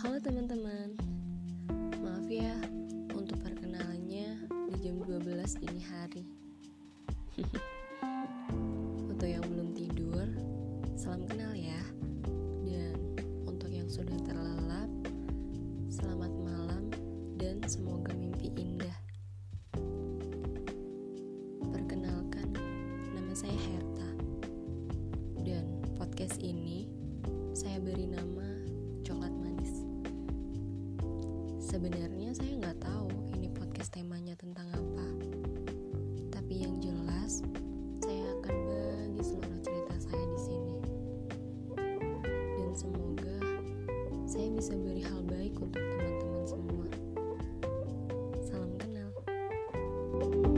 Halo teman-teman. Maaf ya untuk perkenalannya di jam 12 dini hari. Untuk yang belum tidur, salam kenal ya. Dan untuk yang sudah terlelap, selamat malam dan semoga mimpi indah. Perkenalkan, nama saya Herta. Dan podcast ini saya beri nama Sebenarnya saya nggak tahu ini podcast temanya tentang apa. Tapi yang jelas, saya akan bagi seluruh cerita saya di sini. Dan semoga saya bisa beri hal baik untuk teman-teman semua. Salam kenal. thank you